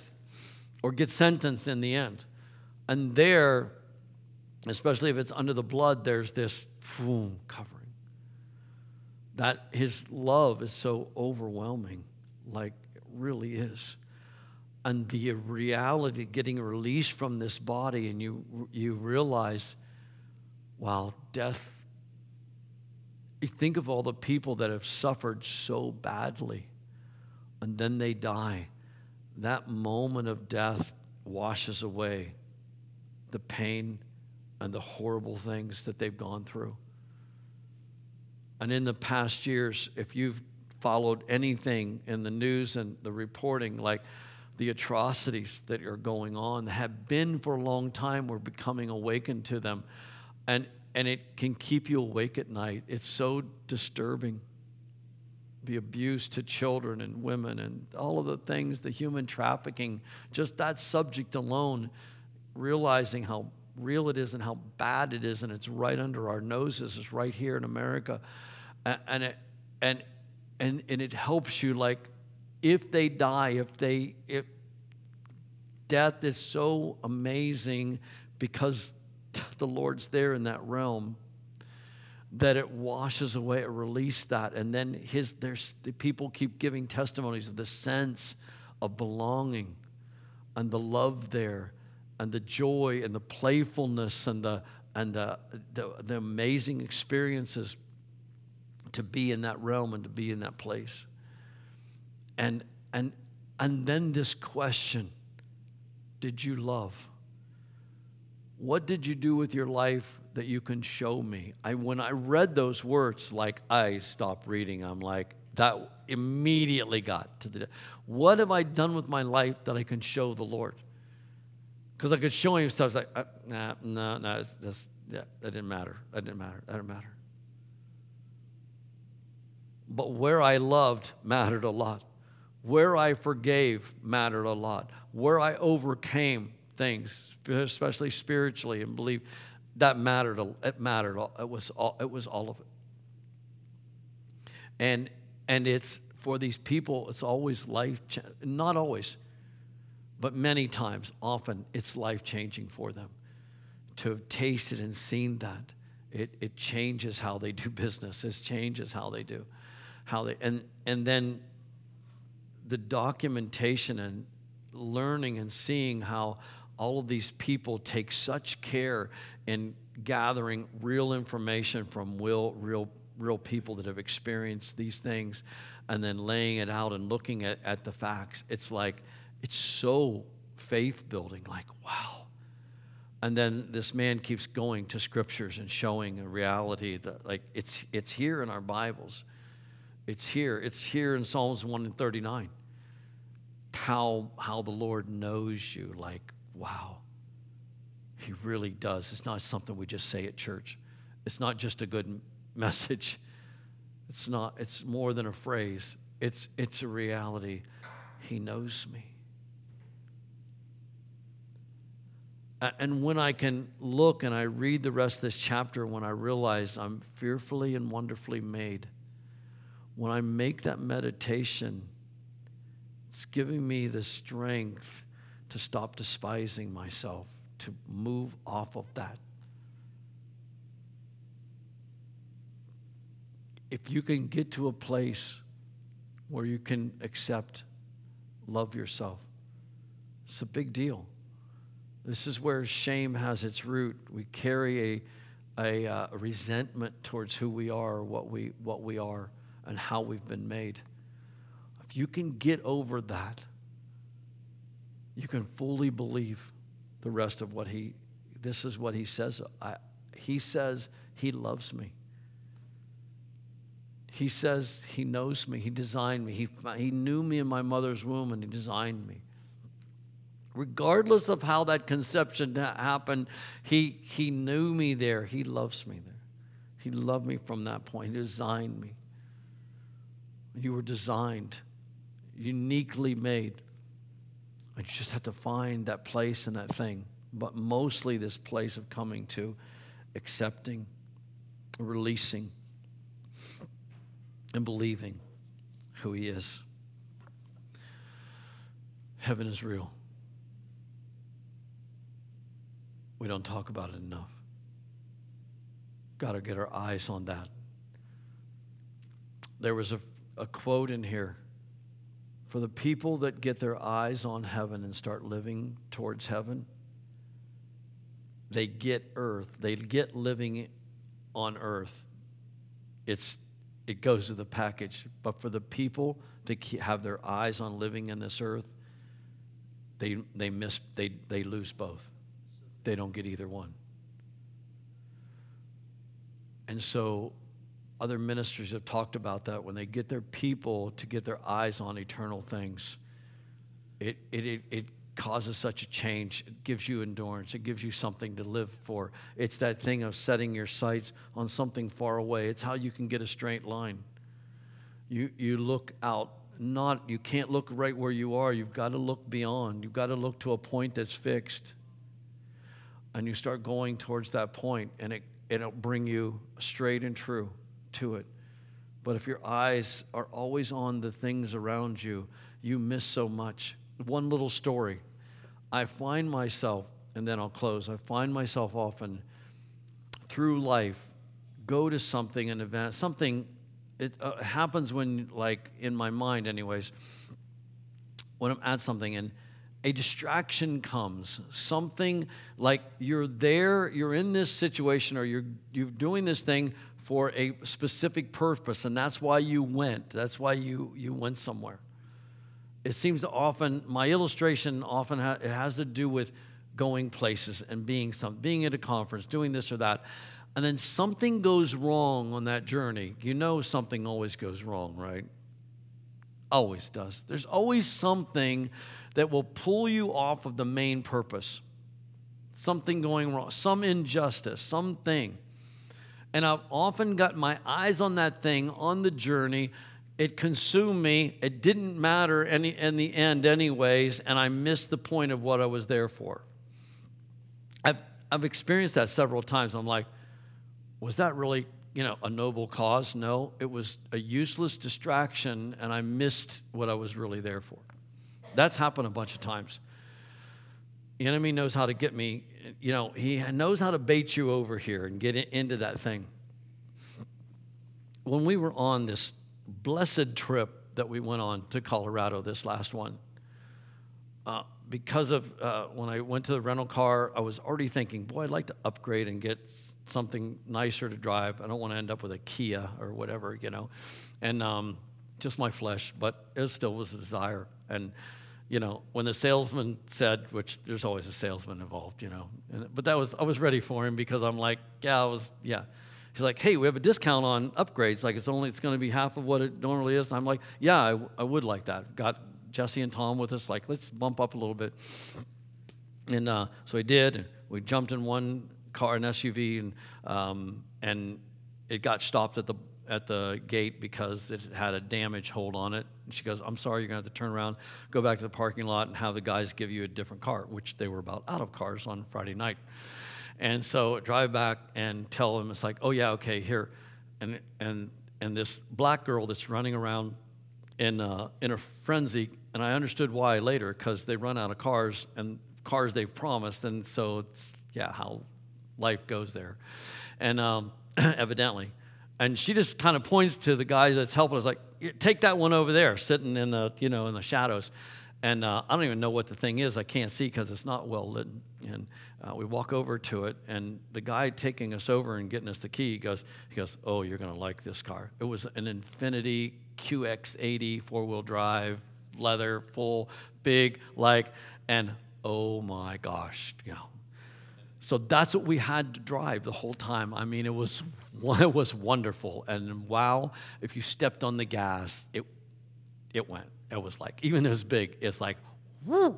or get sentenced in the end. And there, especially if it's under the blood, there's this boom, covering. That his love is so overwhelming, like really is. And the reality getting released from this body, and you, you realize, wow, death. You think of all the people that have suffered so badly, and then they die that moment of death washes away the pain and the horrible things that they've gone through. And in the past years, if you've followed anything in the news and the reporting, like the atrocities that are going on, have been for a long time, we're becoming awakened to them. And, and it can keep you awake at night. It's so disturbing the abuse to children and women and all of the things, the human trafficking, just that subject alone, realizing how real it is and how bad it is, and it's right under our noses, it's right here in America. And it, and, and, and it helps you, like, if they die, if they, if death is so amazing because the Lord's there in that realm that it washes away, it releases that. And then his, there's, the people keep giving testimonies of the sense of belonging and the love there and the joy and the playfulness and the, and the, the, the amazing experiences to be in that realm and to be in that place. And, and, and then this question Did you love? What did you do with your life that you can show me? I, when I read those words, like I stopped reading, I'm like, that immediately got to the, what have I done with my life that I can show the Lord? Because I could show him stuff like, uh, nah, no, no, that's, that's, yeah, that didn't matter. That didn't matter. That didn't matter. But where I loved mattered a lot. Where I forgave mattered a lot. Where I overcame things, especially spiritually, and believe that mattered. It mattered. It was all, it was all of it. And and it's for these people. It's always life. Not always, but many times, often, it's life changing for them. To have tasted and seen that, it it changes how they do business. It changes how they do, how they and and then the documentation and learning and seeing how all of these people take such care in gathering real information from real, real, real people that have experienced these things and then laying it out and looking at, at the facts. It's like, it's so faith building, like, wow. And then this man keeps going to scriptures and showing a reality that, like, it's, it's here in our Bibles. It's here. It's here in Psalms 1 and 39. How, how the Lord knows you, like, wow, he really does. It's not something we just say at church. It's not just a good message. It's not, it's more than a phrase. It's it's a reality. He knows me. And when I can look and I read the rest of this chapter, when I realize I'm fearfully and wonderfully made, when I make that meditation, it's giving me the strength to stop despising myself, to move off of that. If you can get to a place where you can accept, love yourself, it's a big deal. This is where shame has its root. We carry a, a, uh, resentment towards who we are, what we, what we are, and how we've been made. If you can get over that, you can fully believe the rest of what he this is what he says. I, he says he loves me. He says he knows me. He designed me. He, he knew me in my mother's womb and he designed me. Regardless of how that conception happened, he, he knew me there. He loves me there. He loved me from that point. He designed me. You were designed, uniquely made. And you just have to find that place and that thing. But mostly this place of coming to accepting, releasing, and believing who He is. Heaven is real. We don't talk about it enough. Got to get our eyes on that. There was a, a quote in here for the people that get their eyes on heaven and start living towards heaven, they get earth, they get living on earth. It's, it goes with the package. But for the people to have their eyes on living in this earth, they, they, miss, they, they lose both they don't get either one. And so other ministers have talked about that when they get their people to get their eyes on eternal things. It, it, it, it, causes such a change. It gives you endurance. It gives you something to live for. It's that thing of setting your sights on something far away. It's how you can get a straight line. You, you look out, not, you can't look right where you are. You've got to look beyond. You've got to look to a point that's fixed and you start going towards that point, and it, it'll bring you straight and true to it. But if your eyes are always on the things around you, you miss so much. One little story. I find myself, and then I'll close, I find myself often through life go to something, an event, something, it uh, happens when, like, in my mind, anyways, when I'm at something and a distraction comes, something like you're there, you're in this situation, or you're, you're doing this thing for a specific purpose, and that's why you went. That's why you, you went somewhere. It seems to often, my illustration often ha- it has to do with going places and being some, being at a conference, doing this or that. And then something goes wrong on that journey. You know something always goes wrong, right? Always does. There's always something that will pull you off of the main purpose. Something going wrong, some injustice, something. And I've often got my eyes on that thing on the journey. It consumed me. It didn't matter any, in the end, anyways, and I missed the point of what I was there for. I've, I've experienced that several times. I'm like, was that really you know, a noble cause? No, it was a useless distraction, and I missed what I was really there for. That's happened a bunch of times. The enemy knows how to get me. You know, he knows how to bait you over here and get into that thing. When we were on this blessed trip that we went on to Colorado, this last one, uh, because of uh, when I went to the rental car, I was already thinking, boy, I'd like to upgrade and get something nicer to drive. I don't want to end up with a Kia or whatever, you know, and um, just my flesh, but it still was a desire. And you know, when the salesman said, which there's always a salesman involved, you know, and, but that was, I was ready for him because I'm like, yeah, I was, yeah. He's like, hey, we have a discount on upgrades. Like, it's only, it's going to be half of what it normally is. And I'm like, yeah, I, I would like that. Got Jesse and Tom with us, like, let's bump up a little bit. And uh, so we did. We jumped in one car, an SUV, and, um, and it got stopped at the at the gate because it had a damage hold on it. And she goes, I'm sorry, you're going to have to turn around, go back to the parking lot, and have the guys give you a different car, which they were about out of cars on Friday night. And so drive back and tell them, it's like, oh, yeah, okay, here. And, and, and this black girl that's running around in, uh, in a frenzy, and I understood why later, because they run out of cars and cars they've promised. And so it's, yeah, how life goes there. And um, evidently, and she just kind of points to the guy that's helping us, like, take that one over there, sitting in the, you know, in the shadows. And uh, I don't even know what the thing is. I can't see because it's not well lit. And uh, we walk over to it, and the guy taking us over and getting us the key goes, he goes, "Oh, you're gonna like this car." It was an Infiniti QX80 four-wheel drive, leather, full, big, like, and oh my gosh, you know, So that's what we had to drive the whole time. I mean, it was it was wonderful. And wow, if you stepped on the gas, it it went. It was like even as big. It's like whoo.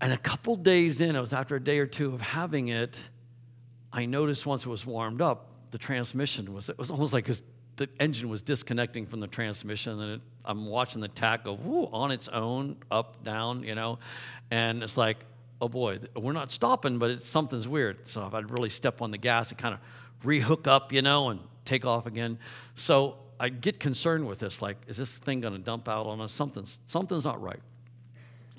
And a couple days in, it was after a day or two of having it, I noticed once it was warmed up, the transmission was it was almost like the engine was disconnecting from the transmission, and it, I'm watching the tach go whoo, on its own, up, down, you know, and it's like oh boy, we're not stopping, but it's, something's weird. So if I'd really step on the gas, it kind of rehook up, you know, and take off again. So I get concerned with this, like, is this thing going to dump out on us? Something's, something's not right.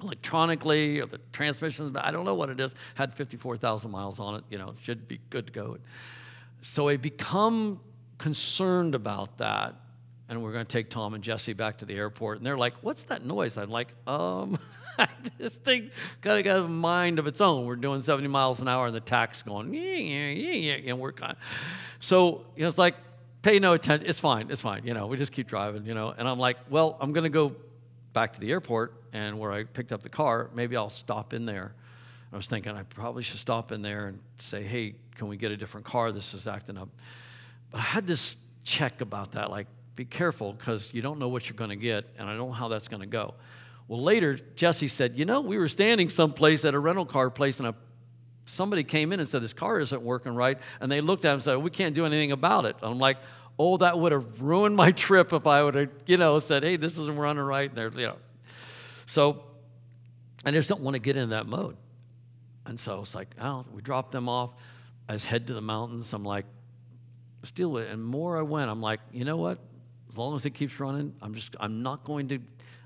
Electronically, or the transmission's, I don't know what it is. Had 54,000 miles on it, you know, it should be good to go. So I become concerned about that. And we're going to take Tom and Jesse back to the airport. And they're like, what's that noise? I'm like, um, this thing kind of got a mind of its own. We're doing 70 miles an hour and the tach's going, yeah, yeah, yeah, yeah. And we're kind of, so, you know, it's like, pay no attention. It's fine. It's fine. You know, we just keep driving, you know. And I'm like, well, I'm going to go back to the airport and where I picked up the car, maybe I'll stop in there. I was thinking I probably should stop in there and say, hey, can we get a different car? This is acting up. But I had this check about that, like, be careful because you don't know what you're going to get, and I don't know how that's going to go. Well, later, Jesse said, You know, we were standing someplace at a rental car place, and a, somebody came in and said, This car isn't working right. And they looked at him and said, We can't do anything about it. And I'm like, Oh, that would have ruined my trip if I would have, you know, said, Hey, this isn't running right. And they're, you know. So I just don't want to get in that mode. And so it's like, oh, we dropped them off. I just head to the mountains. I'm like, still, and more I went, I'm like, you know what? As long as it keeps running, I'm just, I'm not going to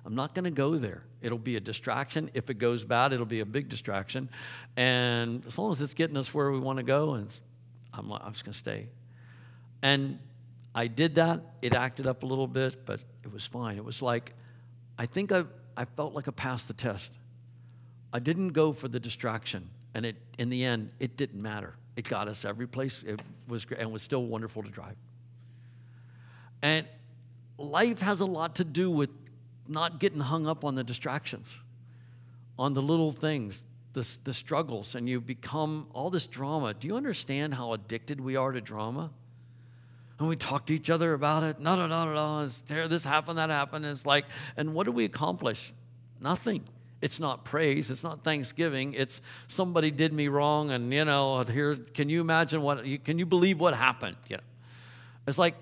I'm not going to go there. It'll be a distraction. If it goes bad, it'll be a big distraction. And as long as it's getting us where we want to go, and I'm, I'm just going to stay. And I did that. It acted up a little bit, but it was fine. It was like, I think I, I felt like I passed the test. I didn't go for the distraction. And it, in the end, it didn't matter. It got us every place. It was and was still wonderful to drive. And life has a lot to do with not getting hung up on the distractions, on the little things, the, the struggles, and you become all this drama. Do you understand how addicted we are to drama? And we talk to each other about it. No, no, no, no, no. This happened, that happened. It's like, and what do we accomplish? Nothing. It's not praise. It's not thanksgiving. It's somebody did me wrong, and you know, here. Can you imagine what? Can you believe what happened? Know, it's like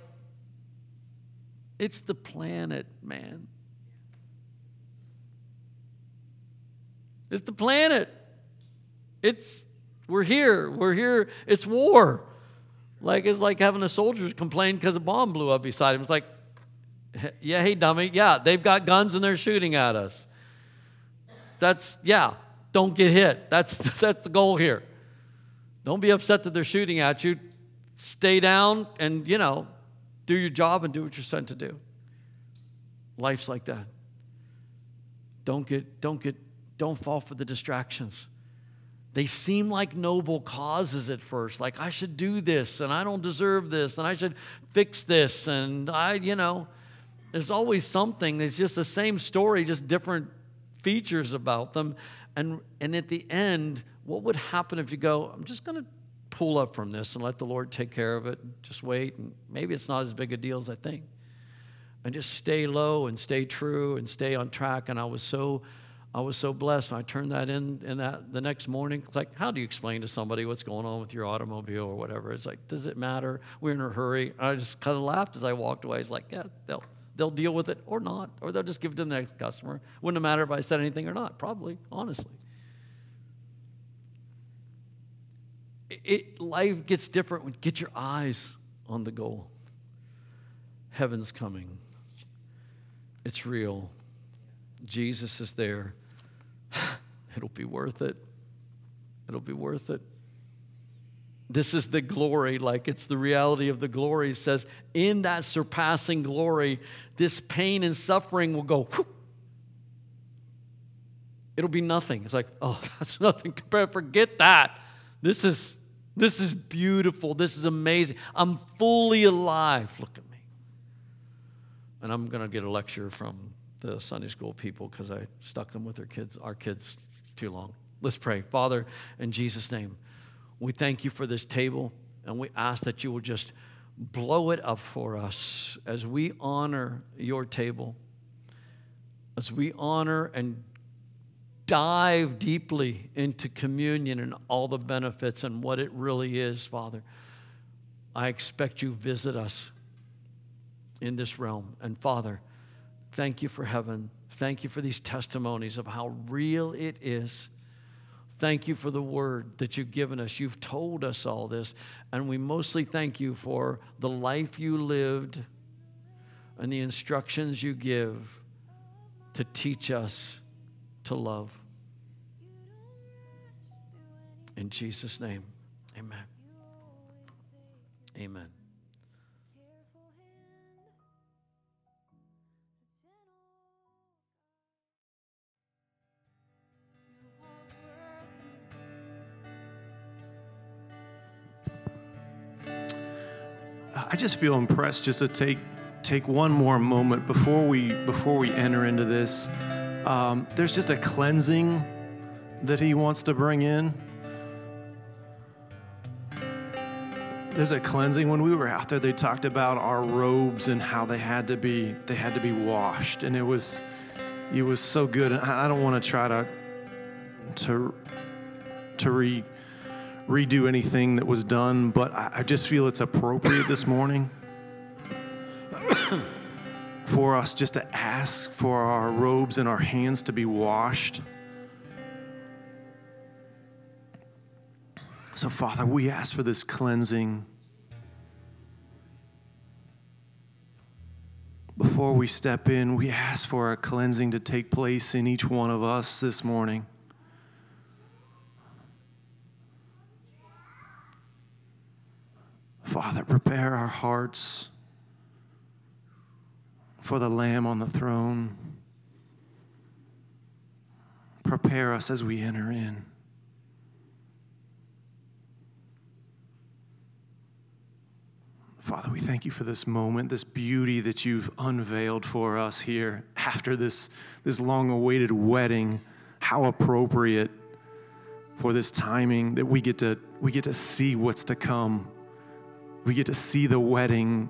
it's the planet, man. It's the planet. It's we're here. We're here. It's war. Like it's like having a soldier complain because a bomb blew up beside him. It's like, yeah, hey dummy, yeah, they've got guns and they're shooting at us. That's yeah, don't get hit. That's that's the goal here. Don't be upset that they're shooting at you. Stay down and you know, do your job and do what you're sent to do. Life's like that. Don't get don't get don't fall for the distractions. They seem like noble causes at first, like I should do this and I don't deserve this and I should fix this and I, you know, there's always something. It's just the same story, just different features about them. And, and at the end, what would happen if you go, I'm just going to pull up from this and let the Lord take care of it, just wait, and maybe it's not as big a deal as I think. And just stay low and stay true and stay on track. And I was so I was so blessed. I turned that in, in that the next morning. It's like, how do you explain to somebody what's going on with your automobile or whatever? It's like, does it matter? We're in a hurry. I just kind of laughed as I walked away. It's like, yeah, they'll they'll deal with it or not, or they'll just give it to the next customer. Wouldn't matter if I said anything or not. Probably, honestly. It life gets different when get your eyes on the goal. Heaven's coming. It's real. Jesus is there. It'll be worth it. It'll be worth it. This is the glory, like it's the reality of the glory. It says, in that surpassing glory, this pain and suffering will go. Whew. It'll be nothing. It's like, oh, that's nothing compared. Forget that. This is this is beautiful. This is amazing. I'm fully alive. Look at me. And I'm going to get a lecture from the Sunday school people because I stuck them with their kids, our kids, too long. Let's pray. Father, in Jesus' name, we thank you for this table, and we ask that you will just blow it up for us as we honor your table, as we honor and dive deeply into communion and all the benefits and what it really is, Father. I expect you visit us in this realm. And Father, thank you for heaven. Thank you for these testimonies of how real it is. Thank you for the word that you've given us. You've told us all this. And we mostly thank you for the life you lived and the instructions you give to teach us to love. In Jesus' name, amen. Amen. I just feel impressed just to take take one more moment before we before we enter into this. Um, there's just a cleansing that he wants to bring in. There's a cleansing. When we were out there, they talked about our robes and how they had to be they had to be washed, and it was it was so good. And I don't want to try to to to re redo anything that was done, but I, I just feel it's appropriate this morning for us just to ask for our robes and our hands to be washed. So, Father, we ask for this cleansing. Before we step in, we ask for a cleansing to take place in each one of us this morning. Father, prepare our hearts for the Lamb on the throne. Prepare us as we enter in. Father, we thank you for this moment, this beauty that you've unveiled for us here after this, this long awaited wedding. How appropriate for this timing that we get to, we get to see what's to come. We get to see the wedding.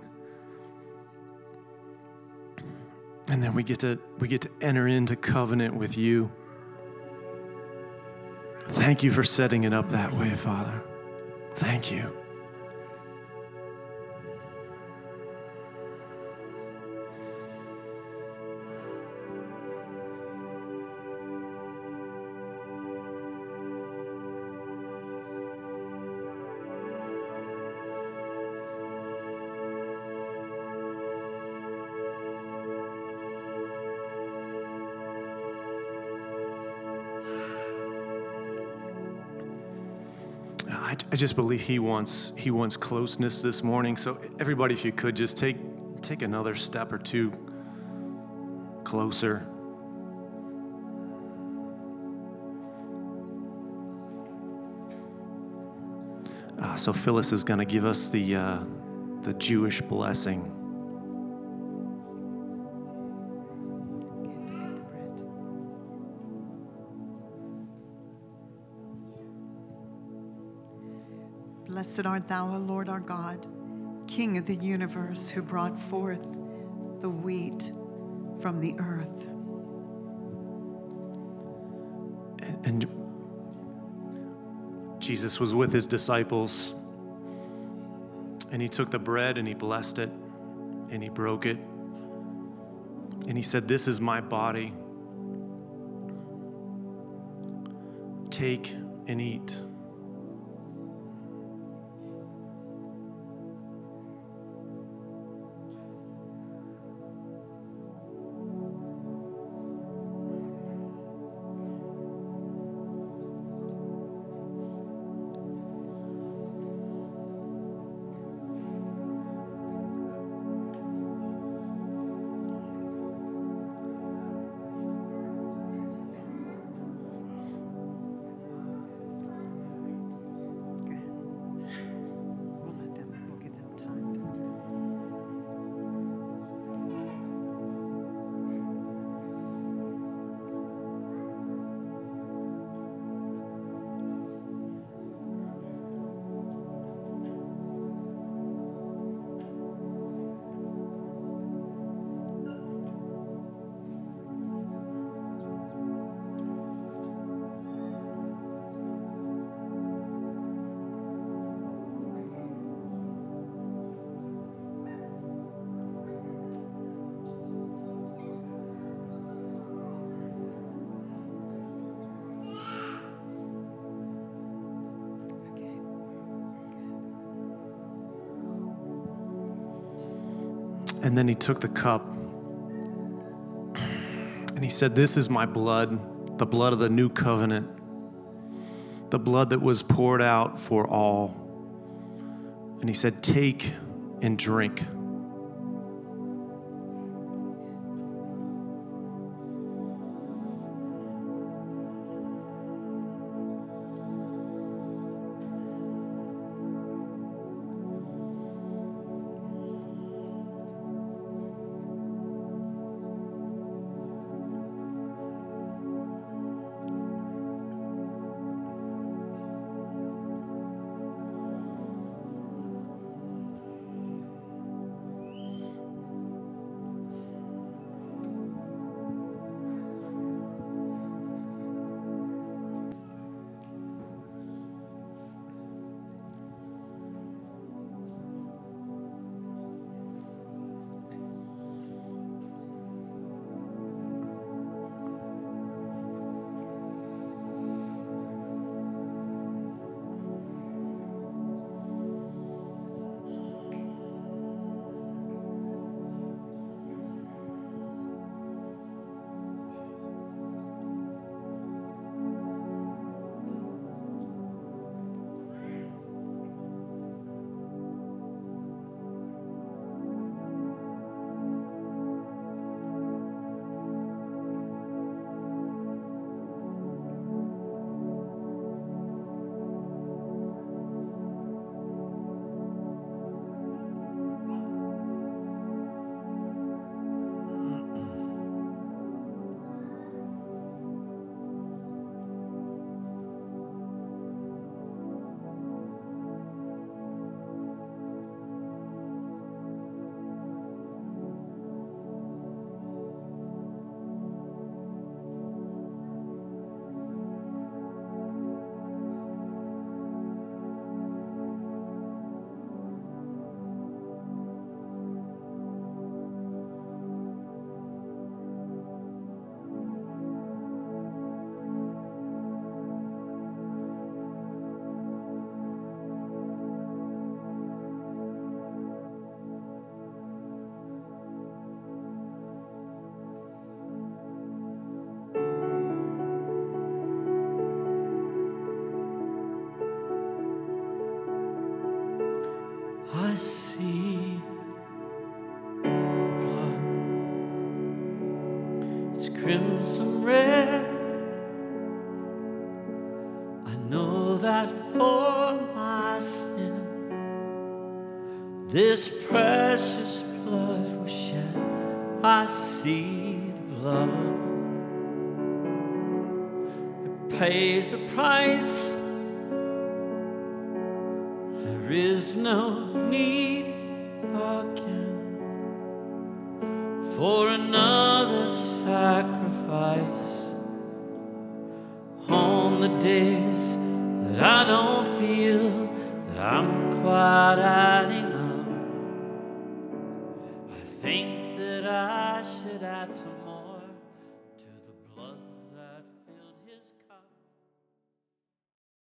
And then we get to we get to enter into covenant with you. Thank you for setting it up that way, Father. Thank you. I, I just believe he wants he wants closeness this morning. So everybody, if you could just take take another step or two closer. Uh, so Phyllis is going to give us the uh, the Jewish blessing. Blessed art thou, O Lord our God, King of the universe, who brought forth the wheat from the earth. And, and Jesus was with his disciples, and he took the bread and he blessed it, and he broke it, and he said, This is my body. Take And then he took the cup and he said, This is my blood, the blood of the new covenant, the blood that was poured out for all. And he said, Take and drink.